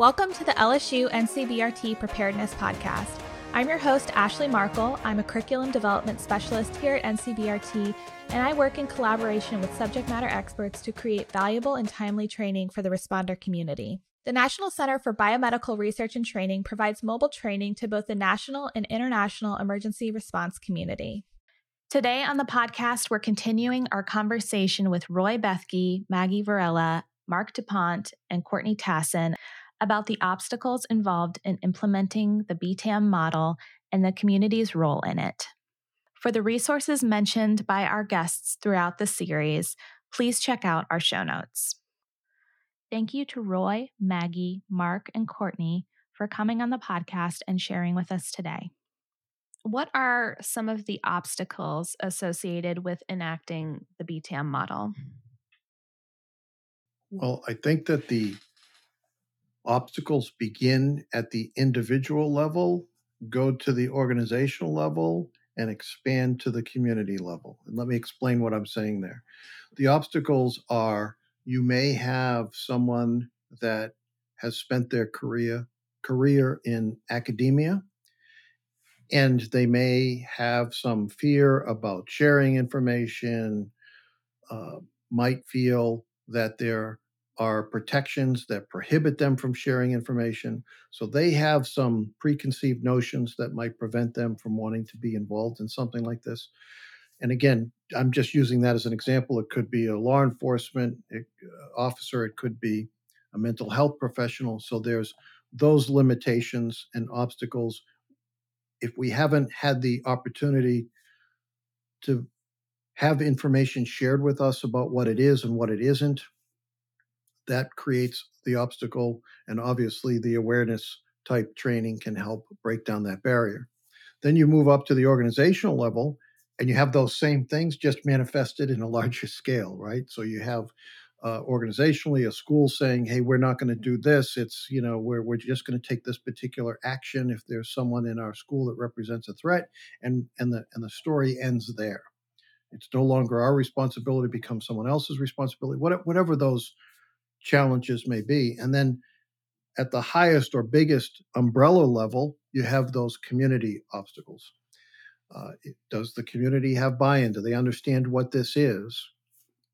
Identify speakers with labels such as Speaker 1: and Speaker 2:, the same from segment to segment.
Speaker 1: Welcome to the LSU NCBRT Preparedness Podcast. I'm your host, Ashley Markle. I'm a curriculum development specialist here at NCBRT, and I work in collaboration with subject matter experts to create valuable and timely training for the responder community. The National Center for Biomedical Research and Training provides mobile training to both the national and international emergency response community. Today on the podcast, we're continuing our conversation with Roy Bethke, Maggie Varela, Mark DuPont, and Courtney Tassin about the obstacles involved in implementing the BTAM model and the community's role in it. For the resources mentioned by our guests throughout the series, please check out our show notes. Thank you to Roy, Maggie, Mark, and Courtney for coming on the podcast and sharing with us today. What are some of the obstacles associated with enacting the BTAM model?
Speaker 2: Well, I think that the obstacles begin at the individual level, go to the organizational level, and expand to the community level. And let me explain what I'm saying there. The obstacles are you may have someone that has spent their career career in academia and they may have some fear about sharing information uh, might feel that they're are protections that prohibit them from sharing information. So they have some preconceived notions that might prevent them from wanting to be involved in something like this. And again, I'm just using that as an example. It could be a law enforcement uh, officer, it could be a mental health professional. So there's those limitations and obstacles. If we haven't had the opportunity to have information shared with us about what it is and what it isn't, that creates the obstacle. And obviously, the awareness type training can help break down that barrier. Then you move up to the organizational level and you have those same things just manifested in a larger scale, right? So you have uh, organizationally a school saying, hey, we're not going to do this. It's, you know, we're, we're just going to take this particular action if there's someone in our school that represents a threat. And, and, the, and the story ends there. It's no longer our responsibility, becomes someone else's responsibility, whatever those challenges may be. And then at the highest or biggest umbrella level, you have those community obstacles. Uh, does the community have buy in? Do they understand what this is?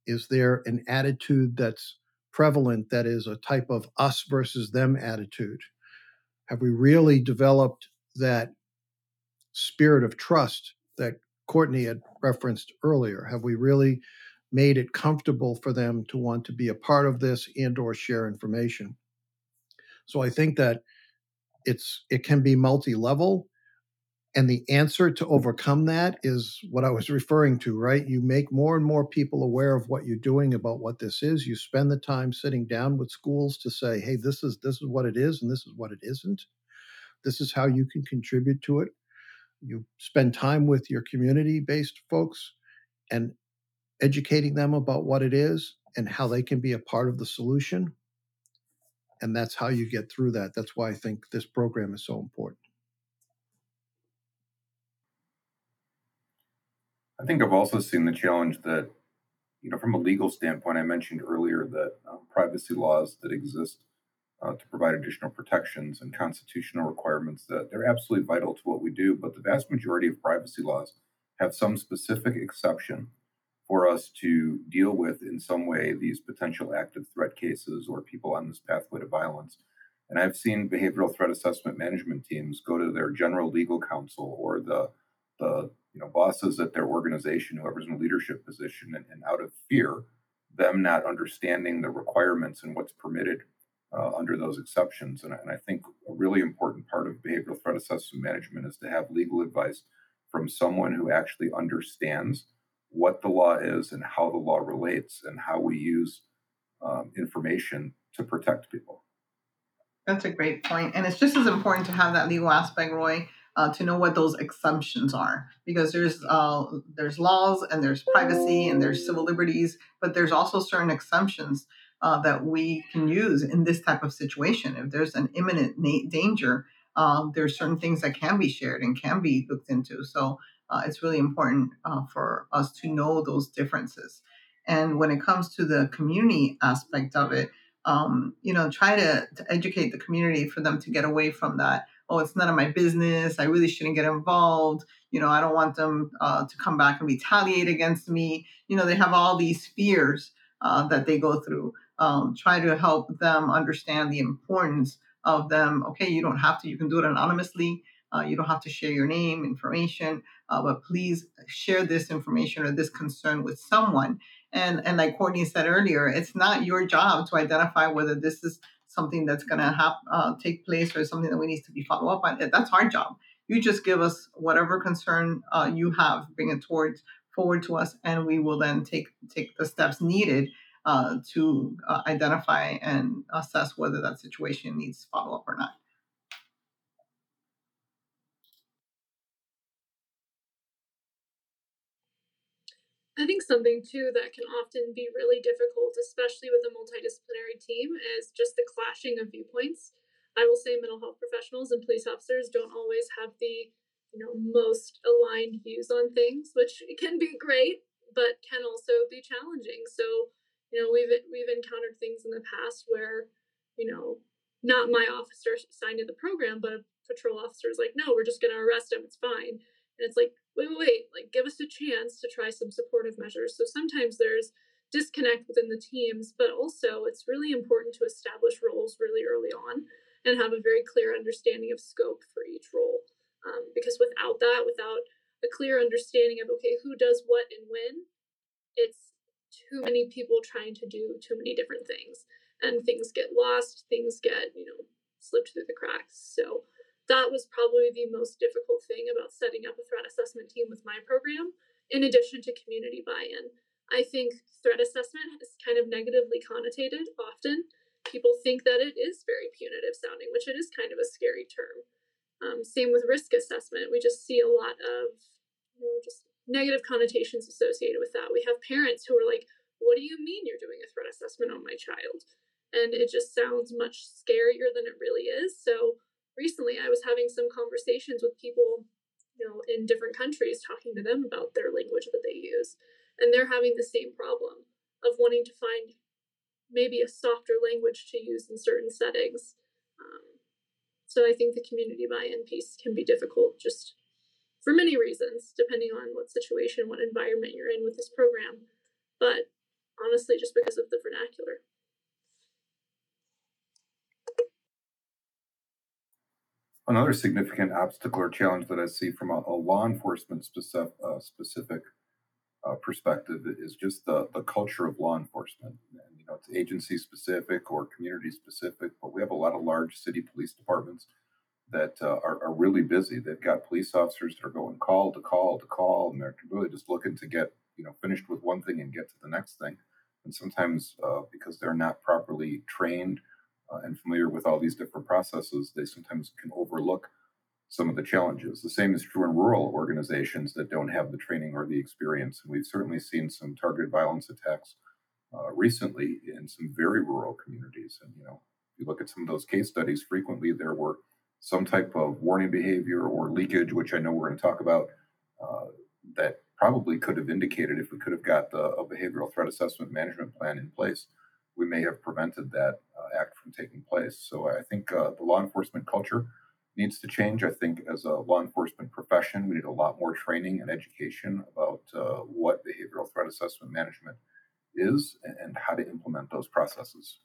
Speaker 2: Is there an attitude that's prevalent that is a type of us versus them attitude? Have we really developed that spirit of trust that Courtney had referenced earlier? Have we really made it comfortable for them to want to be a part of this and or share information. So I think that it's it can be multi-level and the answer to mm. overcome that is what I was referring to, right? You make more and more people aware of what you're doing about what this is. You spend the time sitting down with schools to say, "Hey, this is this is what it is and this is what it isn't. This is how you can contribute to it." You spend time with your community-based folks and educating them about what it is and how they can be a part of the solution. And that's how you get through that. That's why I think this program is so important.
Speaker 3: I think I've also seen the challenge that, you know, from a legal standpoint, I mentioned earlier that uh, privacy laws that exist uh, to provide additional protections and constitutional requirements that they're absolutely vital to what we do. But the vast majority of privacy laws have some specific exception for us to deal with in some way these potential active threat cases or people on this pathway to violence. And I've seen behavioral threat assessment management teams go to their general legal counsel or the the you know bosses at their organization, whoever's in a leadership position, and, and out of fear, them not understanding the requirements and what's permitted uh, under those exceptions. And, and I think a really important part of behavioral threat assessment management is to have legal advice from someone who actually understands what the law is and how the law relates and how we use um, information to protect people.
Speaker 4: That's a great point. And it's just as important to have that legal aspect, Roy, uh, to know what those exemptions are, because there's uh, there's laws and there's privacy and there's civil liberties, but there's also certain exemptions uh, that we can use in this type of situation. If there's an imminent na- danger, um, there's certain things that can be shared and can be looked into. So uh, it's really important uh, for us to know those differences. And when it comes to the community aspect of it, um, you know, try to, to educate the community for them to get away from that. Oh, it's none of my business. I really shouldn't get involved. You know, I don't want them uh, to come back and retaliate against me. You know, they have all these fears uh, that they go through. Um, try to help them understand the importance of them. Okay, you don't have to. You can do it anonymously. Uh, you don't have to share your name, information, uh, but please share this information or this concern with someone. And and like Courtney said earlier, it's not your job to identify whether this is something that's going to have uh, take place or something that we need to be followed up on. That's our job. You just give us whatever concern uh, you have, bring it towards forward to us, and we will then take take the steps needed uh, to uh, identify and assess whether that situation needs follow up or not.
Speaker 5: I think something too that can often be really difficult, especially with a multidisciplinary team, is just the clashing of viewpoints. I will say mental health professionals and police officers don't always have the you know most aligned views on things, which can be great, but can also be challenging. So, you know, we've we've encountered things in the past where, you know, not my officer signed to the program, but a patrol officer is like, no, we're just gonna arrest him, it's fine. And it's like, wait, wait, wait, like give us a chance to try some supportive measures. So sometimes there's disconnect within the teams, but also it's really important to establish roles really early on and have a very clear understanding of scope for each role. Um, because without that, without a clear understanding of, okay, who does what and when, it's too many people trying to do too many different things. And things get lost, things get, you know, slipped through the cracks. So that was probably the most difficult thing about setting up a threat assessment team with my program, in addition to community buy in. I think threat assessment is kind of negatively connotated often. People think that it is very punitive sounding, which it is kind of a scary term. Um, same with risk assessment. We just see a lot of, you know, just negative connotations associated with that. We have parents who are like, What do you mean you're doing a threat assessment on my child? And it just sounds much scarier than it really is. So recently I was having some conversations with people, you know, in different countries talking to them about their language that they use. And they're having the same problem of wanting to find maybe a softer language to use in certain settings. Um, so I think the community buy-in piece can be difficult just for many reasons, depending on what situation, what environment you're in with this program. But honestly, just because of the vernacular.
Speaker 3: Another significant obstacle or challenge that I see from a, a law enforcement specific, uh, specific uh, perspective is just the, the culture of law enforcement. And, you know, it's agency specific or community specific, but we have a lot of large city police departments that uh, are, are, really busy. They've got police officers that are going call to call to call, and they're really just looking to get you know finished with one thing and get to the next thing. And sometimes uh, because they're not properly trained uh, and familiar with all these different processes, they sometimes can overlook some of the challenges. The same is true in rural organizations that don't have the training or the experience. And we've certainly seen some targeted violence attacks uh, recently in some very rural communities. And, you know, if you look at some of those case studies, frequently there were some type of warning behavior or leakage, which I know we're going to talk about, uh, that probably could have indicated if we could have got the, a behavioral threat assessment management plan in place we may have prevented that from taking place. So I think uh, the law enforcement culture needs to change. I think as a law enforcement profession, we need a lot more training and education about uh, what behavioral threat assessment management is and how to implement those processes.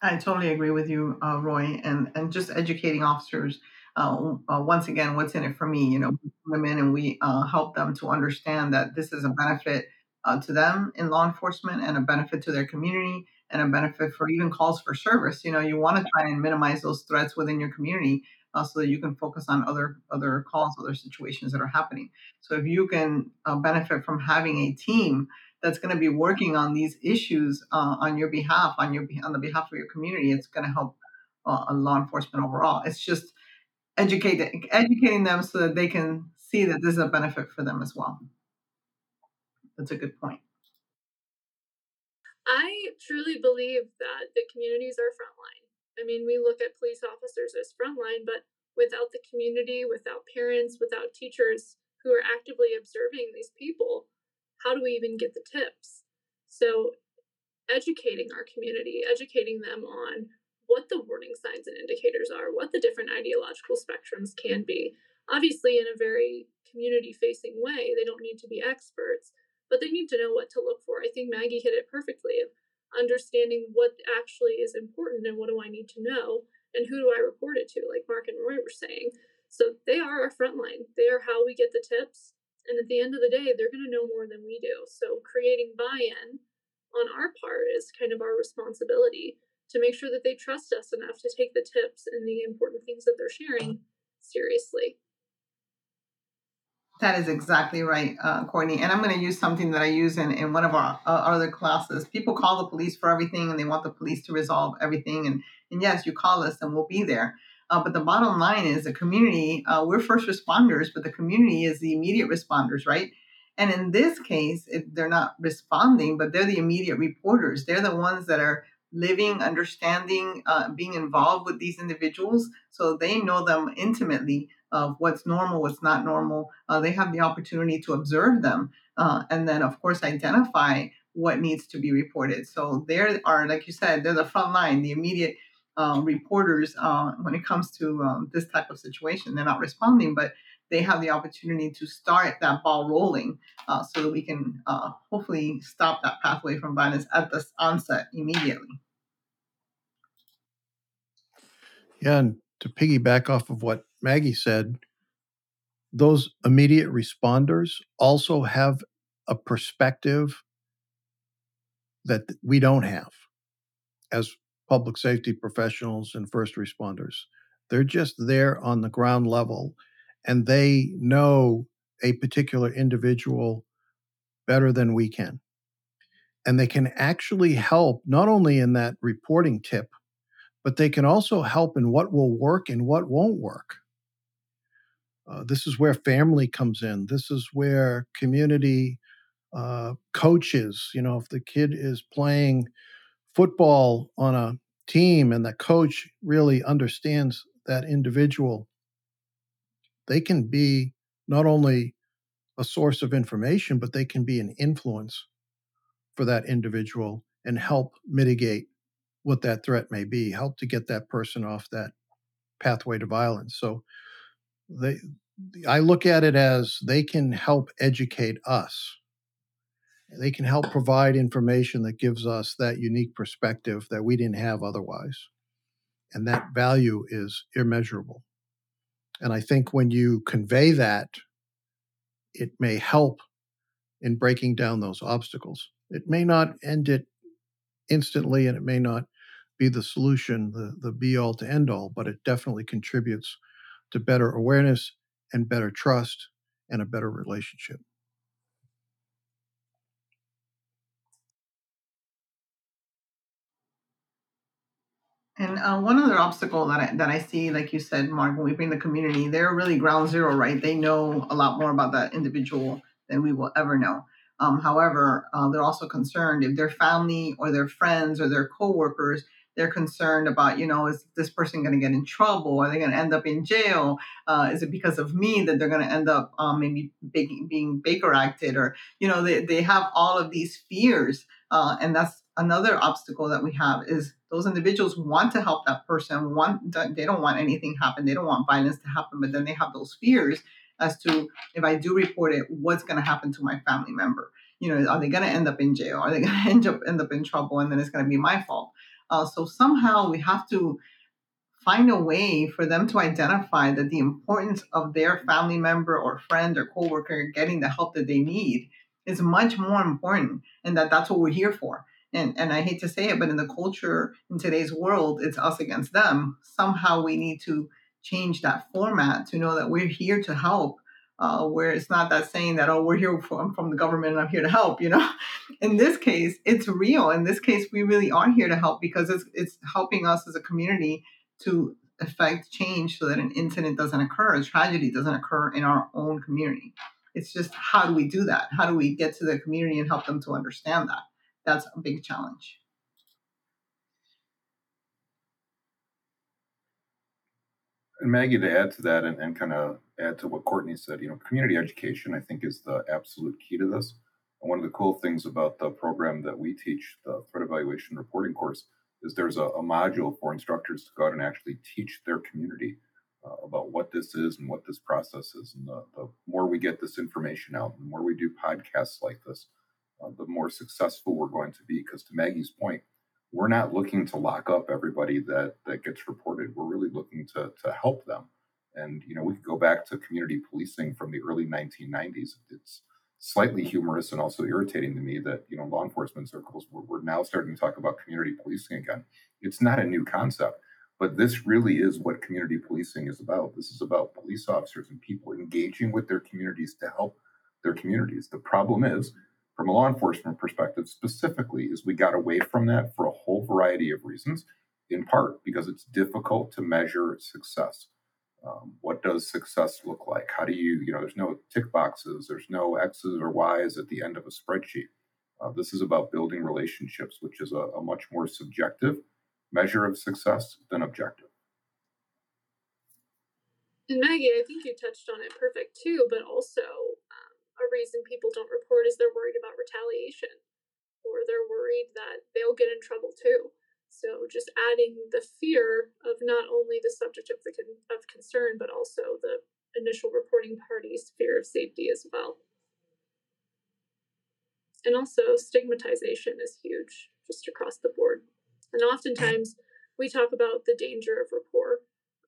Speaker 4: I totally agree with you, uh, Roy, and and just educating officers uh, uh, once again, what's in it for me? You know, in and we uh, help them to understand that this is a benefit uh, to them in law enforcement and a benefit to their community and a benefit for even calls for service. You know, you want to try and minimize those threats within your community uh, so that you can focus on other other calls, other situations that are happening. So if you can uh, benefit from having a team that's going to be working on these issues on your behalf, on your on the behalf of your community, it's going to help law enforcement overall. It's just educating educating them so that they can see that this is a benefit for them as well. That's a good point.
Speaker 5: I truly believe that the communities are frontline. I mean, we look at police officers as frontline, but without the community, without parents, without teachers who are actively observing these people, how do we even get the tips? So, educating our community, educating them on what the warning signs and indicators are, what the different ideological spectrums can be. Obviously, in a very community facing way, they don't need to be experts, but they need to know what to look for. I think Maggie hit it perfectly of understanding what actually is important and what do I need to know and who do I report it to, like Mark and Roy were saying. So they are our front line. They are how we get the tips. And at the end of the day, they're going to know more than we do. So creating buy in on our part is kind of our responsibility to make sure that they trust us enough to take the tips and the important things that they're sharing seriously.
Speaker 4: That is exactly right, uh, Courtney. And I'm going to use something that I use in, in one of our uh, other classes. People call the police for everything and they want the police to resolve everything. And, and yes, you call us and we'll be there. Uh, but the bottom line is the community, uh, we're first responders, but the community is the immediate responders, right? And in this case, it, they're not responding, but they're the immediate reporters. They're the ones that are living, understanding, uh, being involved with these individuals. So they know them intimately of what's normal, what's not normal. Uh, they have the opportunity to observe them uh, and then, of course, identify what needs to be reported. So there are, like you said, they're the front line, the immediate um, reporters uh, when it comes to um, this type of situation. They're not responding, but they have the opportunity to start that ball rolling uh, so that we can uh, hopefully stop that pathway from violence at the onset immediately.
Speaker 2: Yeah, and to piggyback off of what Maggie said, those immediate responders also have a perspective that we don't have as public safety professionals and first responders. They're just there on the ground level and they know a particular individual better than we can. And they can actually help not only in that reporting tip, but they can also help in what will work and what won't work. Uh, this is where family comes in. This is where community uh, coaches, you know, if the kid is playing football on a team and the coach really understands that individual, they can be not only a source of information, but they can be an influence for that individual and help mitigate what that threat may be, help to get that person off that pathway to violence. So they I look at it as they can help educate us they can help provide information that gives us that unique perspective that we didn't have otherwise. And that value is immeasurable. And I think when you convey that, it may help in breaking down those obstacles. It may not end it instantly and it may not be the solution, the, the be all to end all, but it definitely contributes to better awareness and better trust and a better relationship.
Speaker 4: And uh, one other obstacle that I, that I see, like you said, Mark, when we bring the community, they're really ground zero, right? They know a lot more about that individual than we will ever know. Um, however, uh, they're also concerned if their family or their friends or their coworkers, they're concerned about, you know, is this person going to get in trouble? Are they going to end up in jail? Uh, is it because of me that they're going to end up um, maybe being, being Baker acted? Or, you know, they, they have all of these fears. Uh, and that's another obstacle that we have is those individuals want to help that person want they don't want anything happen they don't want violence to happen but then they have those fears as to if i do report it what's going to happen to my family member you know are they going to end up in jail are they going to end up end up in trouble and then it's going to be my fault uh, so somehow we have to find a way for them to identify that the importance of their family member or friend or coworker getting the help that they need is much more important and that that's what we're here for and and I hate to say it, but in the culture in today's world, it's us against them. Somehow we need to change that format to know that we're here to help. Uh, where it's not that saying that oh we're here from from the government and I'm here to help. You know, in this case, it's real. In this case, we really are here to help because it's it's helping us as a community to affect change so that an incident doesn't occur, a tragedy doesn't occur in our own community. It's just how do we do that? How do we get to the community and help them to understand that? that's a big challenge.
Speaker 3: And Maggie, to add to that and, and kind of add to what Courtney said, you know, community education, I think, is the absolute key to this. And one of the cool things about the program that we teach, the threat evaluation reporting course, is there's a, a module for instructors to go out and actually teach their community uh, about what this is and what this process is. And the, the, more we get this information out, the more we do podcasts like this, uh, the more successful we're going to be. Because to Maggie's point, we're not looking to lock up everybody that that gets reported. We're really looking to to help them. And you know, we could go back to community policing from the early 1990s. It's slightly humorous and also irritating to me that you know law enforcement circles we're, we're now starting to talk about community policing again. It's not a new concept, but this really is what community policing is about. This is about police officers and people engaging with their communities to help their communities. The problem is from a law enforcement perspective specifically is we got away from that for a whole variety of reasons in part because it's difficult to measure success um, what does success look like? How do you you know there's no tick boxes there's no x's or y's at the end of a spreadsheet. Uh, this is about building relationships which is a, a, much more subjective measure of success than objective.
Speaker 5: And maggie i think you touched on it perfect too but also a reason people don't report is they're worried about retaliation or they're worried that they'll get in trouble too. Just adding the fear of not only the subject of the con- of concern but also the initial reporting party's fear of safety as well. And also stigmatization is huge just across the board. And oftentimes we talk about the danger of rapport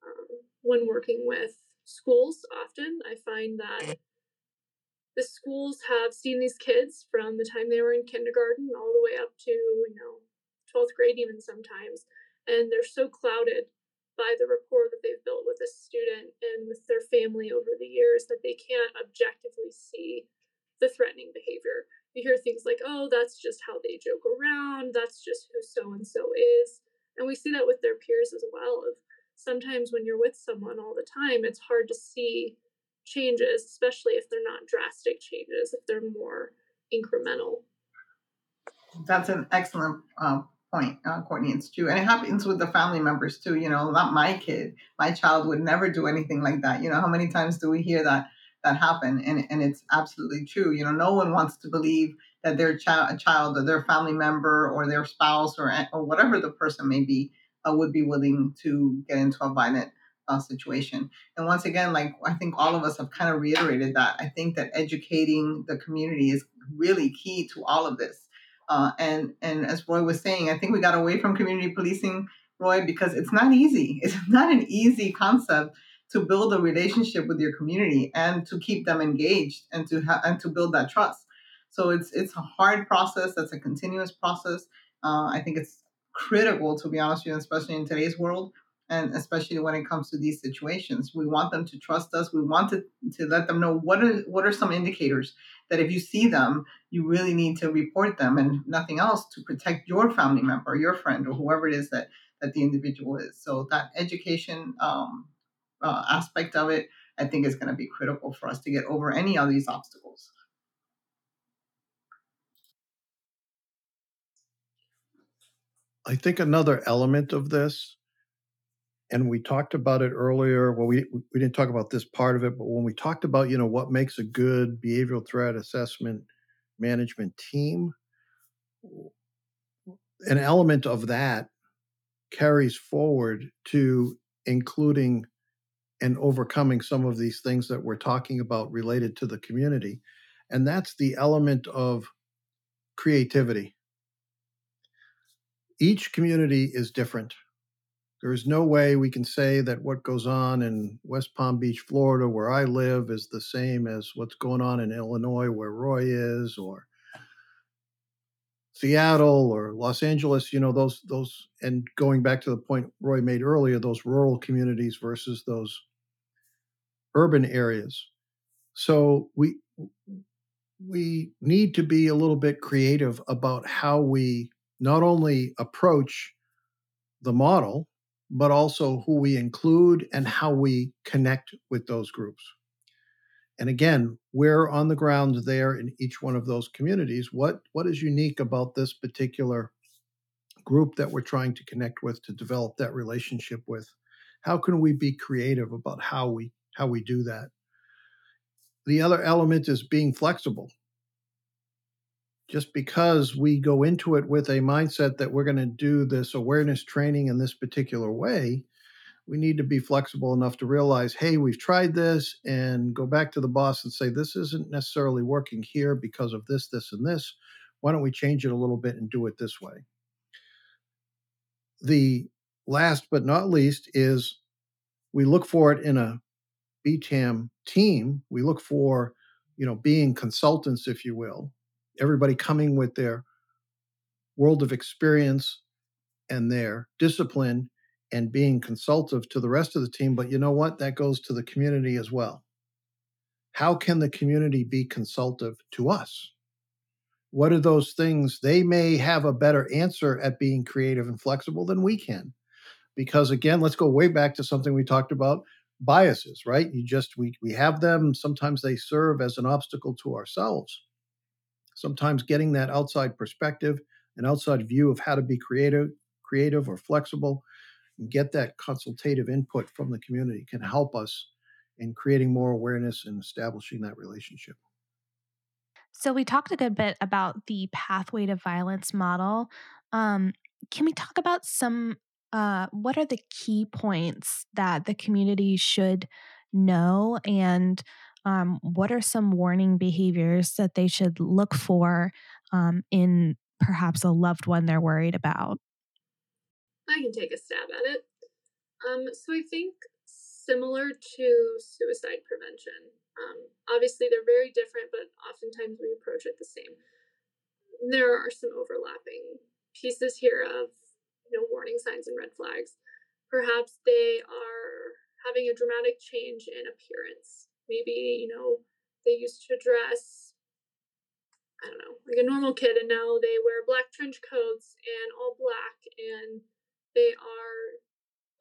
Speaker 5: um, when working with schools. Often I find that the schools have seen these kids from the time they were in kindergarten all the way up to, you know, 12th grade, even sometimes. And they're so clouded by the rapport that they've built with a student and with their family over the years that they can't objectively see the threatening behavior. You hear things like, oh, that's just how they joke around, that's just who so and so is. And we see that with their peers as well. Of sometimes when you're with someone all the time, it's hard to see changes, especially if they're not drastic changes, if they're more incremental.
Speaker 4: That's an excellent uh, point, uh, Courtney. It's true. And it happens with the family members too. You know, not my kid, my child would never do anything like that. You know, how many times do we hear that? that happen and, and it's absolutely true you know no one wants to believe that their child, child or their family member or their spouse or, or whatever the person may be uh, would be willing to get into a violent uh, situation. And once again, like I think all of us have kind of reiterated that. I think that educating the community is really key to all of this. Uh, and and as Roy was saying, I think we got away from community policing, Roy, because it's not easy. It's not an easy concept to build a relationship with your community and to keep them engaged and to ha- and to build that trust. So it's it's a hard process. That's a continuous process. Uh, I think it's critical, to be honest with you, especially in today's world, and especially when it comes to these situations we want them to trust us. We want to, to let them know what are what are some indicators that if you see them you really need to report them and nothing else to protect your family member your friend or whoever it is that that the individual is. So that education um, uh, aspect of it i think is going to be critical for us to get over any of these obstacles.
Speaker 2: I think another element of this and we talked about it earlier. Well, we we didn't talk about this part of it, but when we talked about you know what makes a good behavioral threat assessment management team, an element of that carries forward to including and overcoming some of these things that we're talking about related to the community, and that's the element of creativity. Each community is different there is no way we can say that what goes on in West Palm Beach, Florida, where I live, is the same as what's going on in Illinois, where Roy is, or Seattle or Los Angeles. You know those those, and going back to the point Roy made earlier, those rural communities versus those urban areas. So we we need to be a little bit creative about how we not only approach the model but also who we include and how we connect with those groups. And again, we're on the ground there in each one of those communities. What what is unique about this particular group that we're trying to connect with to develop that relationship with? How can we be creative about how we how we do that? The other element is being flexible. Just because we go into it with a mindset that we're going to do this awareness training in this particular way, we need to be flexible enough to realize, hey, we've tried this and go back to the boss and say, this isn't necessarily working here because of this, this, and this. Why don't we change it a little bit and do it this way? The last but not least is we look for it in a BTAM team. We look for, you know, being consultants, if you will, everybody coming with their world of experience and their discipline and being consultative to the rest of the team. But you know what? That goes to the community as well. How can the community be consultative to us? What are those things? They may have a better answer at being creative and flexible than we can. Because again, let's go way back to something we talked about biases, right? You just, we, we have them. Sometimes they serve as an obstacle to ourselves sometimes getting that outside perspective, an outside view of how to be creative, creative or flexible, and get that consultative input from the community can help us in creating more awareness and establishing that relationship.
Speaker 1: So we talked a good bit about the pathway to violence model. Um, can we talk about some? Uh, what are the key points that the community should know and um, what are some warning behaviors that they should look for um, in perhaps a loved one they're worried about?
Speaker 5: I can take a stab at it. Um, so I think similar to suicide prevention. Um, obviously, they're very different, but oftentimes we approach it the same. There are some overlapping pieces here of you know warning signs and red flags. Perhaps they are having a dramatic change in appearance maybe you know they used to dress i don't know like a normal kid and now they wear black trench coats and all black and they are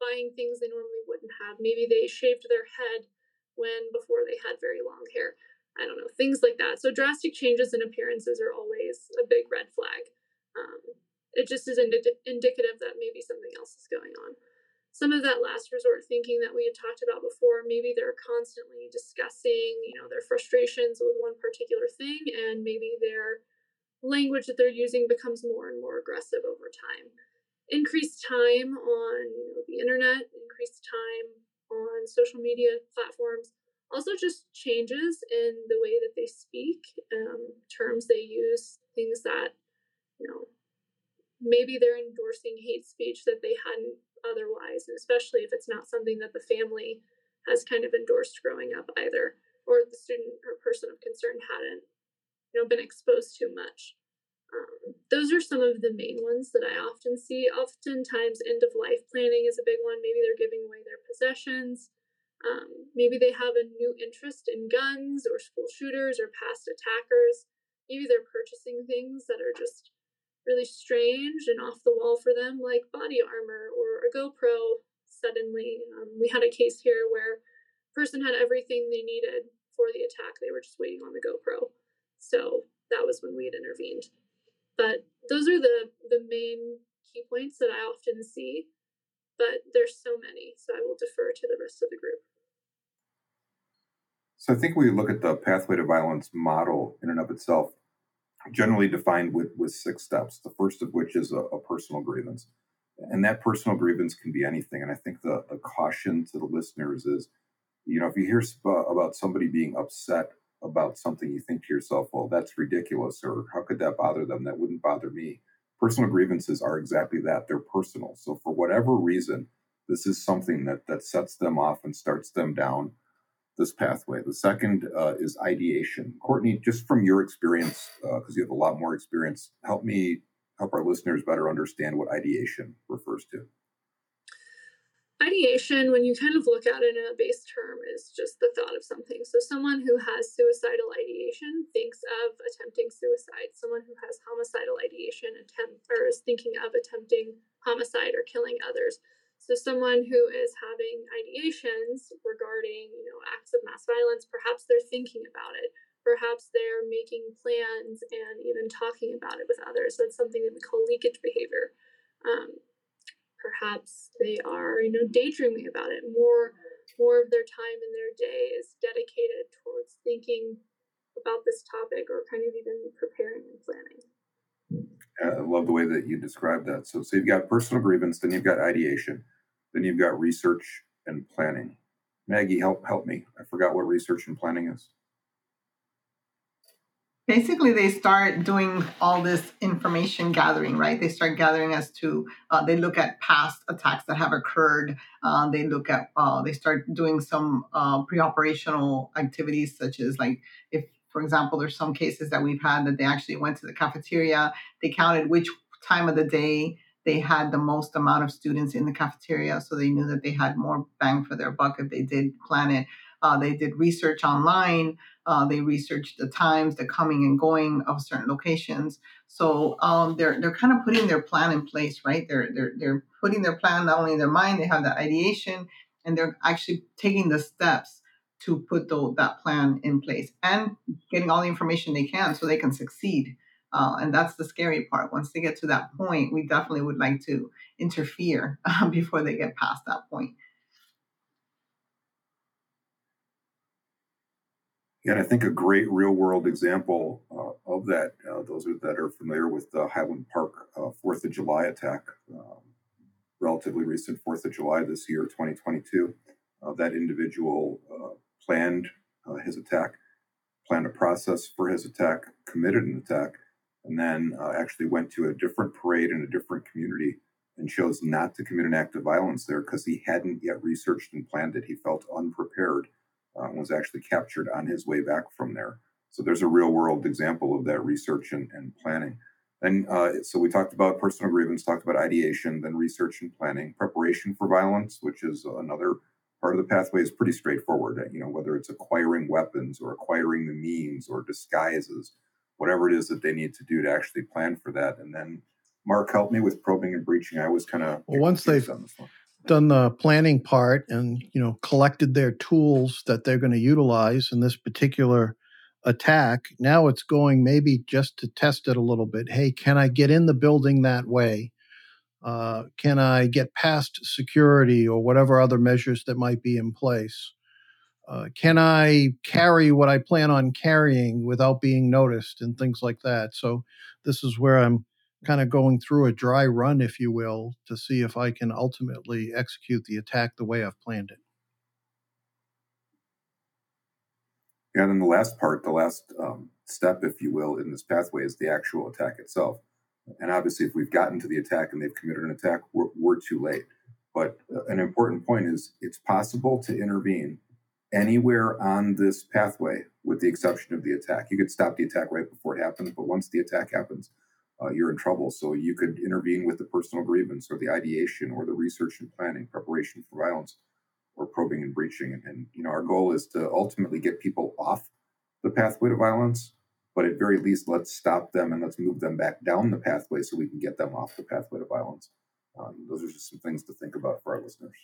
Speaker 5: buying things they normally wouldn't have. Maybe they shaved their head when before they had very long hair. I don't know things like that. So drastic changes in appearances are always a big red flag. Um, it just is indi- indicative that maybe something else is going on some of that last resort thinking that we had talked about before maybe they're constantly discussing you know their frustrations with one particular thing and maybe their language that they're using becomes more and more aggressive over time. Increased time on you know, the internet increased time on social media platforms also just changes in the way that they speak um, terms they use things that you know maybe they're endorsing hate speech that they hadn't otherwise, and especially if it's not something that the family has kind of endorsed growing up either, or the student or person of concern hadn't, you know, been exposed to much. Um, those are some of the main ones that I often see. Oftentimes, end of life planning is a big one. Maybe they're giving away their possessions. Um, maybe they have a new interest in guns or school shooters or past attackers. Maybe they're purchasing things that are just really strange and off the wall for them, like body armor or a GoPro. Suddenly, um, we had a case here where person had everything they needed for the attack. They were just waiting on the GoPro. So that was when we had intervened. But those are the the main key points that I often see. But there's so many, so I will defer to the rest of the group.
Speaker 3: So I think we look at the pathway to violence model in and of itself generally defined with, with six steps, the first of which is a, a, personal grievance. And that personal grievance can be anything. And I think the, the caution to the listeners is, you know, if you hear sp- about somebody being upset about something, you think to yourself, well, that's ridiculous, or how could that bother them? That wouldn't bother me. Personal grievances are exactly that. They're personal. So for whatever reason, this is something that that sets them off and starts them down this pathway. The second uh, is ideation. Courtney, just from your experience, because uh, you have a lot more experience, help me help our listeners better understand what ideation refers to.
Speaker 5: Ideation, when you kind of look at it in a base term, is just the thought of something. So, someone who has suicidal ideation thinks of attempting suicide. Someone who has homicidal ideation attempt or is thinking of attempting homicide or killing others. So someone who is having ideations regarding, you know, acts of mass violence, perhaps they're thinking about it. Perhaps they're making plans and even talking about it with others. That's something that we call leakage behavior. Um, perhaps they are, you know, daydreaming about it. More, more of their time in their day is dedicated towards thinking about this topic or kind of even preparing and planning.
Speaker 3: I love the way that you described that. So, so you've got personal grievance, then you've got ideation, then you've got research and planning. Maggie, help help me. I forgot what research and planning is.
Speaker 4: Basically, they start doing all this information gathering, right? They start gathering as to uh, they look at past attacks that have occurred. Uh, they look at uh, they start doing some uh, pre-operational activities, such as like if for example, there's some cases that we've had that they actually went to the cafeteria, they counted which time of the day they had the most amount of students in the cafeteria, so they knew that they had more bang for their buck if they did plan it. Uh, they did research online. Uh, they researched the times, the coming and going of certain locations. So um, they're they're kind of putting their plan in place, right? They're they're they're putting their plan not only in their mind, they have that ideation, and they're actually taking the steps to put the, that plan in place and getting all the information they can so they can succeed. Uh, and that's the scary part. Once they get to that point, we definitely would like to interfere before they get past that point.
Speaker 3: Yeah, and I think a great real world example uh, of that, uh, those that are familiar with the Highland Park uh, Fourth of July attack, um, relatively recent Fourth of July this year, 2022. Uh, that individual planned uh, his attack, planned a process for his attack, committed an attack, and then uh, actually went to a different parade in a different community and chose not to commit an act of violence there because he hadn't yet researched and planned it. He felt unprepared uh, and was actually captured on his way back from there. So there's a real world example of that research and, and planning. And uh, so we talked about personal grievance, talked about ideation, then research and planning, preparation for violence, which is another part of the pathway is pretty straightforward. You know, whether it's acquiring weapons or acquiring the means or disguises, whatever it is that they need to do to actually plan for that. And then Mark helped me with probing and breaching. I was kind of
Speaker 2: well, once they've done the planning part and you know collected their tools that they're going to utilize in this particular attack now it's going maybe just to test it a little bit hey can i get in the building that way uh, can I get past security or whatever other measures that might be in place? Uh, can I carry what I plan on carrying without being noticed and things like that? So, this is where I'm kind of going through a dry run, if you will, to see if I can ultimately execute the attack the way I've planned it.
Speaker 3: And then the last part, the last um, step, if you will, in this pathway is the actual attack itself. And obviously, if we've gotten to the attack and they've committed an attack, we're, we're too late. But uh, an important point is it's possible to intervene anywhere on this pathway with the exception of the attack. You could stop the attack right before it happens, but once the attack happens, uh, you're in trouble. So you could intervene with the personal grievance or the ideation or the research and planning, preparation for violence, or probing and breaching. And, and you know, our goal is to ultimately get people off the pathway to violence but at very least, let's stop them and let's move them back down the pathway so we can get them off the pathway to violence. Um, those are just some things to think about for our listeners.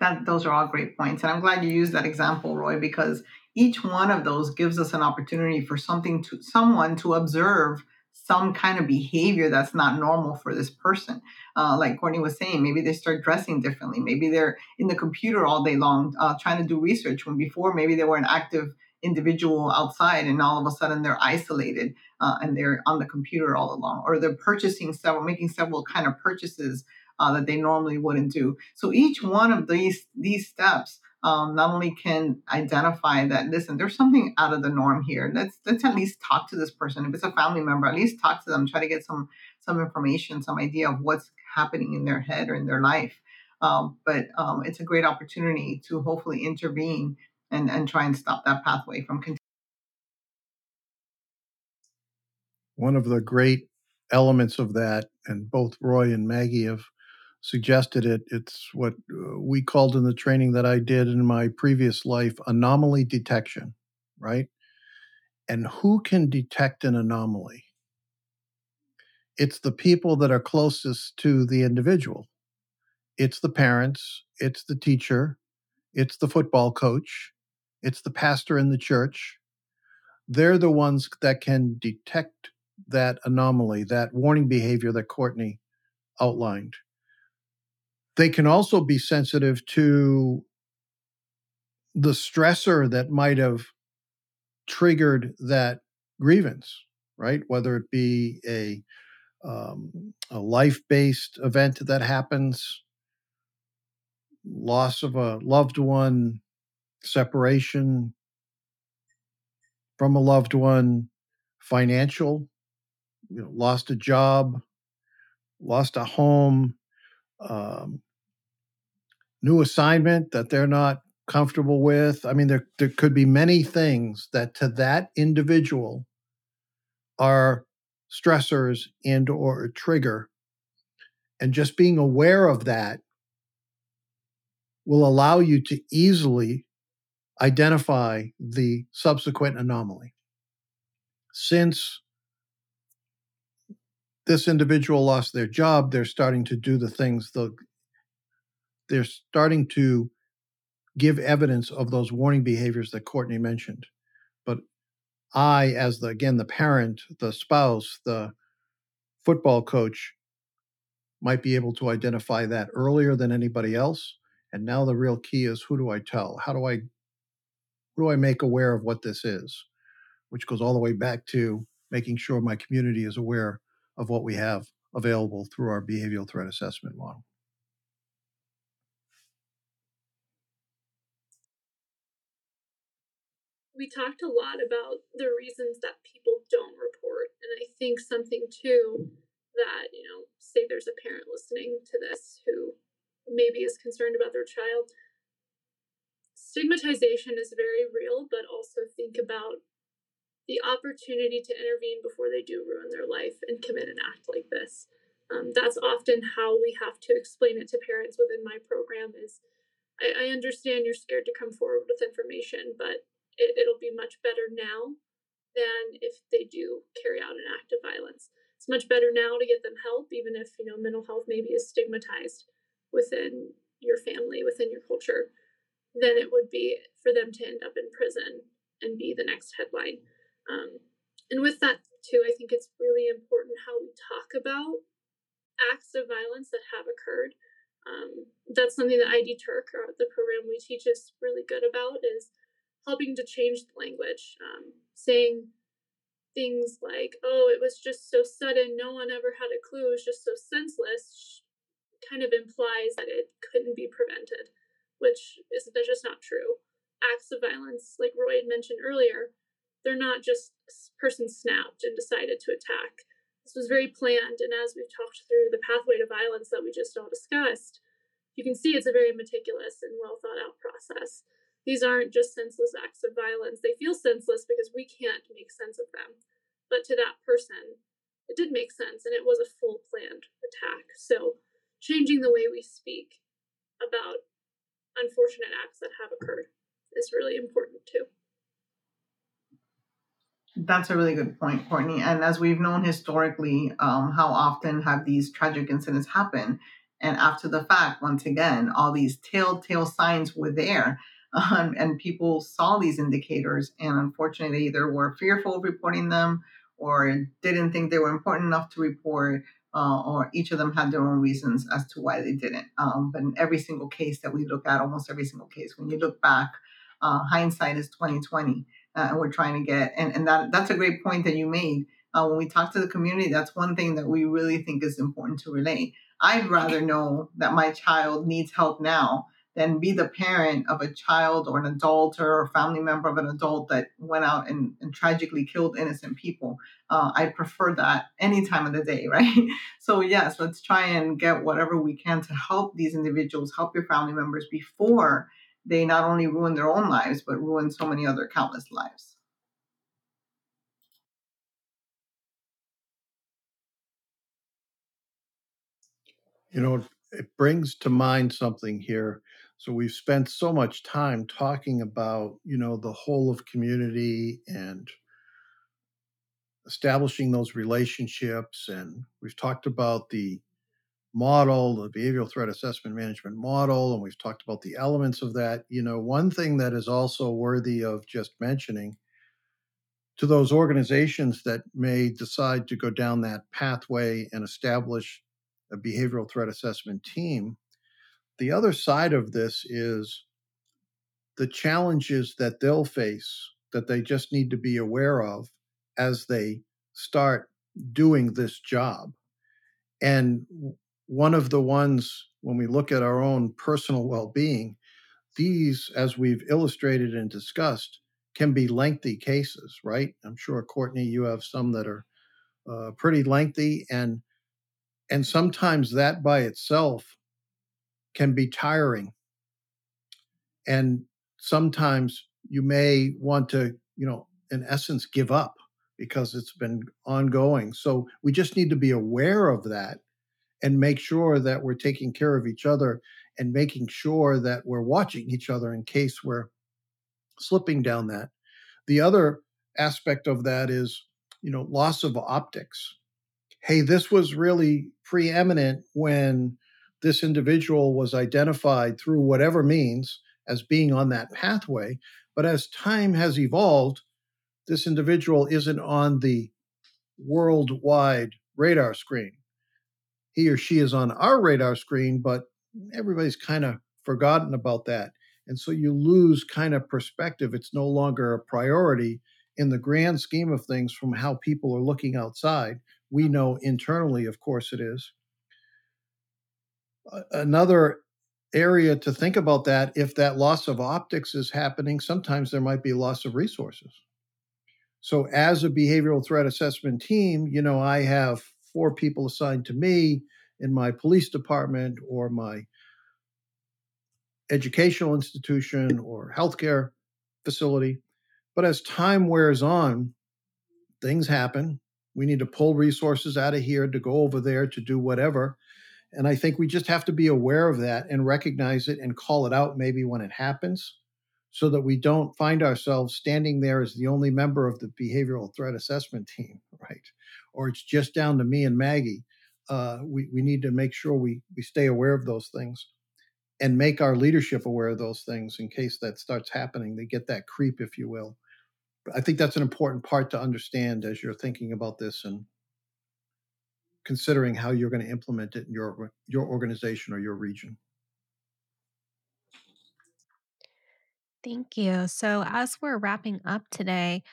Speaker 4: That those are all great points, and I'm glad you used that example, Roy, because each one of those gives us an opportunity for something to someone to observe some kind of behavior that's not normal for this person. Uh, like Courtney was saying, maybe they start dressing differently. Maybe they're in the computer all day long uh, trying to do research when before maybe they were an active individual outside and all of a sudden they're isolated uh, and they're on the computer all along or they're purchasing several making several kind of purchases uh, that they normally wouldn't do. So each one of these these steps um, not only can identify that listen there's something out of the norm here. Let's let's at least talk to this person. If it's a family member at least talk to them try to get some some information some idea of what's happening in their head or in their life. Um, but um, it's a great opportunity to hopefully intervene and, and try and stop that pathway from continuing.
Speaker 2: One of the great elements of that, and both Roy and Maggie have suggested it, it's what uh, we called in the training that I did in my previous life anomaly detection, right? And who can detect an anomaly? It's the people that are closest to the individual. It's the parents, it's the teacher, it's the football coach, it's the pastor in the church. They're the ones that can detect that anomaly, that warning behavior that Courtney outlined. They can also be sensitive to the stressor that might have triggered that grievance, right? Whether it be a um, a life based event that happens, loss of a loved one, separation from a loved one, financial, you know, lost a job, lost a home, um, new assignment that they're not comfortable with. I mean, there there could be many things that to that individual are stressors and or trigger and just being aware of that will allow you to easily identify the subsequent anomaly since this individual lost their job they're starting to do the things the they're starting to give evidence of those warning behaviors that Courtney mentioned but I, as the again the parent, the spouse, the football coach, might be able to identify that earlier than anybody else. And now the real key is who do I tell? How do I do I make aware of what this is? Which goes all the way back to making sure my community is aware of what we have available through our behavioral threat assessment model.
Speaker 5: we talked a lot about the reasons that people don't report. And I think something too that, you know, say there's a parent listening to this who maybe is concerned about their child. Stigmatization is very real, but also think about the opportunity to intervene before they do ruin their life and commit an act like this. Um, that's often how we have to explain it to parents within my program is I, I understand you're scared to come forward with information, but it, it'll be much better now than if they do carry out an act of violence. It's much better now to get them help, even if you know mental health maybe is stigmatized within your family, within your culture, than it would be for them to end up in prison and be the next headline. Um, and with that too, I think it's really important how we talk about acts of violence that have occurred. Um, that's something that ID Turk, or the program we teach, is really good about. Is helping to change the language, um, saying things like, oh, it was just so sudden, no one ever had a clue, it was just so senseless, kind of implies that it couldn't be prevented, which is just not true. Acts of violence, like Roy had mentioned earlier, they're not just person snapped and decided to attack. This was very planned, and as we've talked through the pathway to violence that we just all discussed, you can see it's a very meticulous and well thought out process. These aren't just senseless acts of violence. They feel senseless because we can't make sense of them. But to that person, it did make sense and it was a full planned attack. So, changing the way we speak about unfortunate acts that have occurred is really important too.
Speaker 4: That's a really good point, Courtney. And as we've known historically, um, how often have these tragic incidents happen? And after the fact, once again, all these telltale signs were there um, and people saw these indicators and unfortunately either were fearful of reporting them or didn't think they were important enough to report uh, or each of them had their own reasons as to why they didn't. Um, but in every single case that we look at almost every single case when you look back uh, hindsight is 2020 uh, and we're trying to get and, and that that's a great point that you made. Uh, when we talk to the community that's one thing that we really think is important to relay. I'd rather know that my child needs help now than be the parent of a child or an adult or a family member of an adult that went out and, and tragically killed innocent people. Uh, I prefer that any time of the day, right? So, yes, let's try and get whatever we can to help these individuals, help your family members before they not only ruin their own lives, but ruin so many other countless lives.
Speaker 2: You know, it brings to mind something here so we've spent so much time talking about, you know, the whole of community and establishing those relationships. And we've talked about the model, the behavioral threat assessment management model, and we've talked about the elements of that. You know, one thing that is also worthy of just mentioning to those organizations that may decide to go down that pathway and establish a behavioral threat assessment team the other side of this is the challenges that they'll face that they just need to be aware of as they start doing this job. And one of the ones, when we look at our own personal well being, these, as we've illustrated and discussed, can be lengthy cases, right? I'm sure, Courtney, you have some that are uh, pretty lengthy, and and sometimes that by itself can be tiring. And sometimes you may want to, you know, in essence, give up because it's been ongoing. So we just need to be aware of that and make sure that we're taking care of each other and making sure that we're watching each other in case we're slipping down that. The other aspect of that is, you know, loss of optics. Hey, this was really preeminent when this individual was identified through whatever means as being on that pathway. But as time has evolved, this individual isn't on the worldwide radar screen. He or she is on our radar screen, but everybody's kind of forgotten about that. And so you lose kind of perspective. It's no longer a priority in the grand scheme of things from how people are looking outside. We know internally, of course, it is. Another area to think about that if that loss of optics is happening, sometimes there might be loss of resources. So, as a behavioral threat assessment team, you know, I have four people assigned to me in my police department or my educational institution or healthcare facility. But as time wears on, things happen. We need to pull resources out of here to go over there to do whatever. And I think we just have to be aware of that and recognize it and call it out maybe when it happens so that we don't find ourselves standing there as the only member of the behavioral threat assessment team, right? Or it's just down to me and Maggie. Uh, we, we need to make sure we, we stay aware of those things and make our leadership aware of those things in case that starts happening. They get that creep, if you will. I think that's an important part to understand as you're thinking about this and considering how you're going to implement it in your your organization or your region.
Speaker 1: Thank you. So, as we're wrapping up today,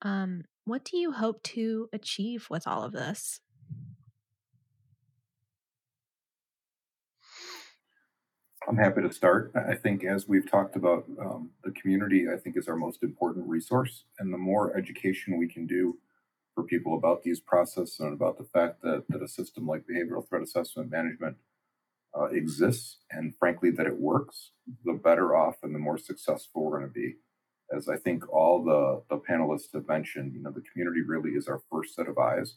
Speaker 1: um, what do you hope to achieve with all of this?
Speaker 3: I'm happy to start. I think, as we've talked about, um, the community, I think, is our most important resource. And the more education we can do for people about these processes and about the fact that, that a system like behavioral threat assessment management uh, exists and frankly that it works, the better off and the more successful we're going to be. As I think all the, the panelists have mentioned, you know, the community really is our first set of eyes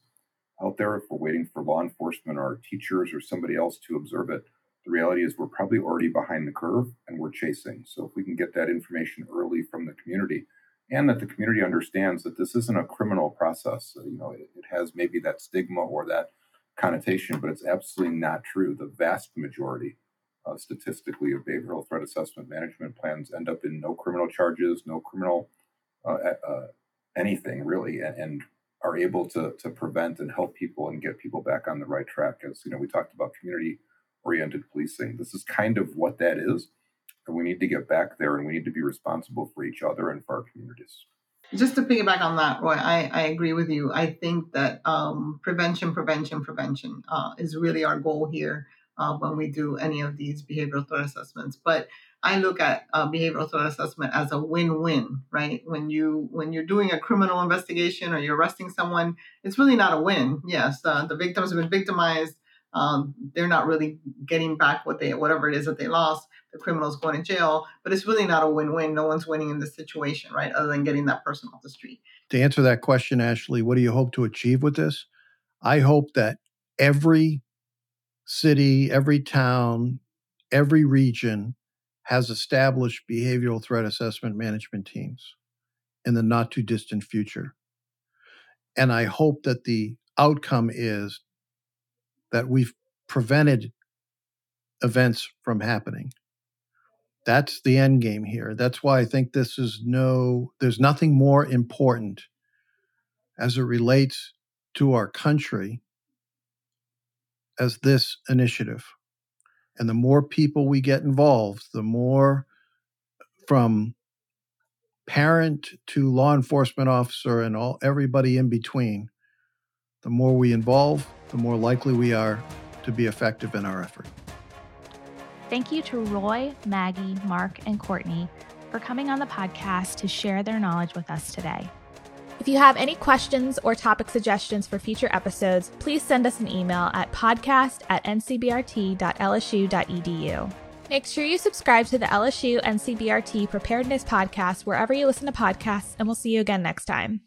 Speaker 3: out there. If we're waiting for law enforcement or teachers or somebody else to observe it, the reality is we're probably already behind the curve and we're chasing. So if we can get that information early from the community, and that the community understands that this isn't a criminal process, you know, it, it has maybe that stigma or that connotation, but it's absolutely not true. The vast majority, uh, statistically, of behavioral threat assessment management plans end up in no criminal charges, no criminal uh, uh, anything really, and, and, are able to to prevent and help people and get people back on the right track. As you know, we talked about community oriented policing. This is kind of what that is, and we need to get back there, and we need to be responsible for each other and for our communities
Speaker 4: just to piggyback on that, Roy, I, I agree with you. I think that um, prevention, prevention, prevention uh, is really our goal here uh, when we do any of these behavioral threat assessments. But I look at uh, behavioral threat assessment as a win-win, right? When you when you're doing a criminal investigation or you're arresting someone, it's really not a win. Yes, uh, the victims have been victimized. Um, they're not really getting back what they whatever it is that they lost. The criminal's going to jail, but it's really not a win-win. No one's winning in this situation, right? Other than getting that person off the street.
Speaker 2: To answer that question, Ashley, what do you hope to achieve with this? I hope that every city, every town, every region has established behavioral threat assessment management teams in the not too distant future. And I hope that the outcome is that we've prevented events from happening. That's the end game here. That's why I think this is no, there's nothing more important as it relates to our country as this initiative. And the more people we get involved, the more from parent to law enforcement officer and all everybody in between, the more we involve, the more likely we are to be effective in our effort.
Speaker 6: Thank you to Roy, Maggie, Mark, and Courtney for coming on the podcast to share their knowledge with us today. If you have any questions or topic suggestions for future episodes, please send us an email at podcast at ncbrt.lsu.edu. Make sure you subscribe to the LSU NCBRT Preparedness Podcast wherever you listen to podcasts, and we'll see you again next time.